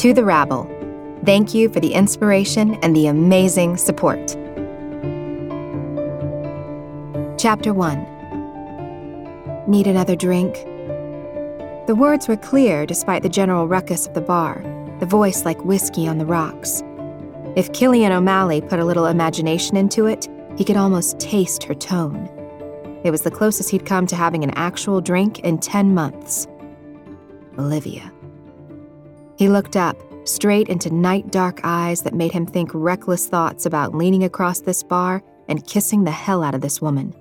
To the rabble, thank you for the inspiration and the amazing support. Chapter 1 Need another drink? The words were clear despite the general ruckus of the bar, the voice like whiskey on the rocks. If Cillian O'Malley put a little imagination into it, he could almost taste her tone. It was the closest he'd come to having an actual drink in 10 months. Olivia. He looked up, straight into night dark eyes that made him think reckless thoughts about leaning across this bar and kissing the hell out of this woman.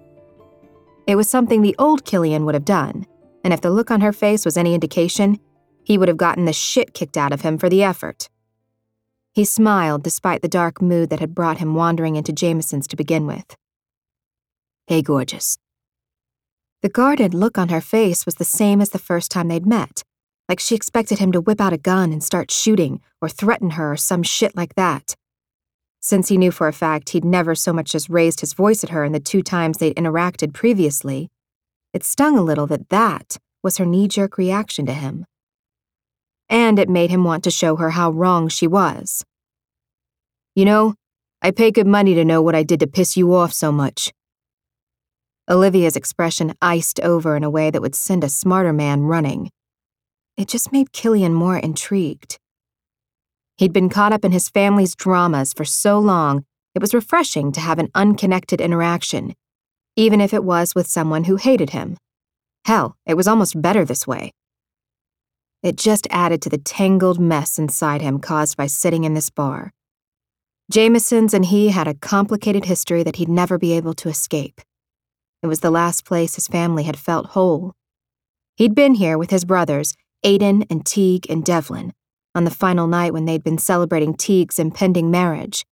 It was something the old Cillian would have done, and if the look on her face was any indication, he would have gotten the shit kicked out of him for the effort. He smiled despite the dark mood that had brought him wandering into Jameson's to begin with. Hey, gorgeous. The guarded look on her face was the same as the first time they'd met, like she expected him to whip out a gun and start shooting or threaten her or some shit like that. Since he knew for a fact he'd never so much as raised his voice at her in the two times they'd interacted previously, it stung a little that that was her knee jerk reaction to him. And it made him want to show her how wrong she was. You know, I pay good money to know what I did to piss you off so much. Olivia's expression iced over in a way that would send a smarter man running. It just made Cillian more intrigued. He'd been caught up in his family's dramas for so long, it was refreshing to have an unconnected interaction, even if it was with someone who hated him. Hell, it was almost better this way. It just added to the tangled mess inside him caused by sitting in this bar. Jameson's and he had a complicated history that he'd never be able to escape. It was the last place his family had felt whole. He'd been here with his brothers, Aiden and Teague and Devlin, on the final night when they'd been celebrating Teague's impending marriage.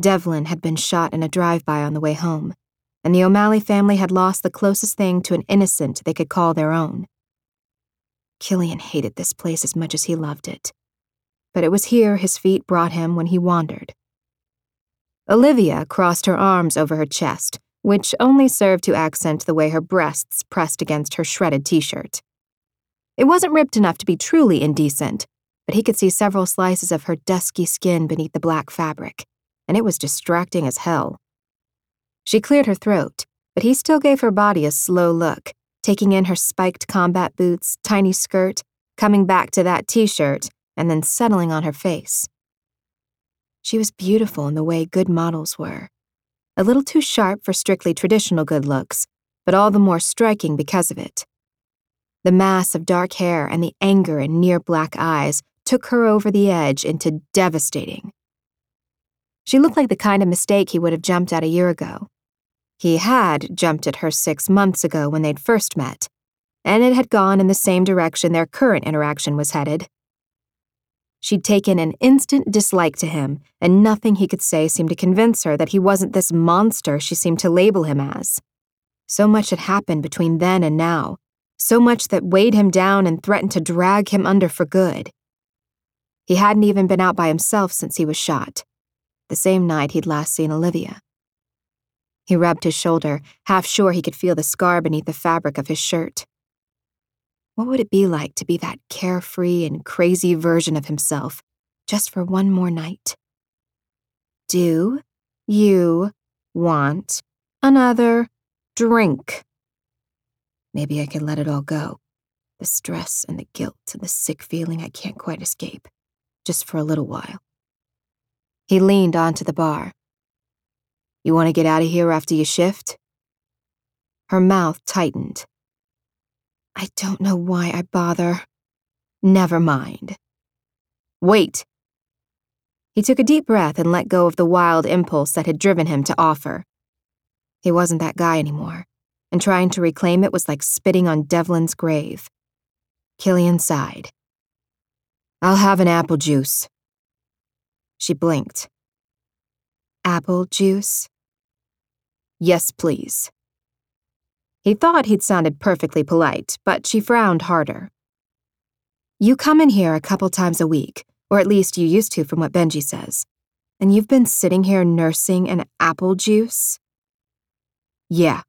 Devlin had been shot in a drive by on the way home, and the O'Malley family had lost the closest thing to an innocent they could call their own. Cillian hated this place as much as he loved it, but it was here his feet brought him when he wandered. Olivia crossed her arms over her chest, which only served to accent the way her breasts pressed against her shredded t shirt. It wasn't ripped enough to be truly indecent, but he could see several slices of her dusky skin beneath the black fabric, and it was distracting as hell. She cleared her throat, but he still gave her body a slow look, taking in her spiked combat boots, tiny skirt, coming back to that t shirt, and then settling on her face. She was beautiful in the way good models were. A little too sharp for strictly traditional good looks, but all the more striking because of it. The mass of dark hair and the anger in near black eyes took her over the edge into devastating. She looked like the kind of mistake he would have jumped at a year ago. He had jumped at her six months ago when they'd first met, and it had gone in the same direction their current interaction was headed. She'd taken an instant dislike to him, and nothing he could say seemed to convince her that he wasn't this monster she seemed to label him as. So much had happened between then and now, so much that weighed him down and threatened to drag him under for good. He hadn't even been out by himself since he was shot, the same night he'd last seen Olivia. He rubbed his shoulder, half sure he could feel the scar beneath the fabric of his shirt. What would it be like to be that carefree and crazy version of himself just for one more night? Do you want another drink? Maybe I can let it all go the stress and the guilt and the sick feeling I can't quite escape just for a little while. He leaned onto the bar. You want to get out of here after your shift? Her mouth tightened. I don't know why I bother. Never mind. Wait. He took a deep breath and let go of the wild impulse that had driven him to offer. He wasn't that guy anymore, and trying to reclaim it was like spitting on Devlin's grave. Cillian sighed. I'll have an apple juice. She blinked. Apple juice? Yes, please. He thought he'd sounded perfectly polite, but she frowned harder. You come in here a couple times a week, or at least you used to from what Benji says, and you've been sitting here nursing an apple juice? Yeah.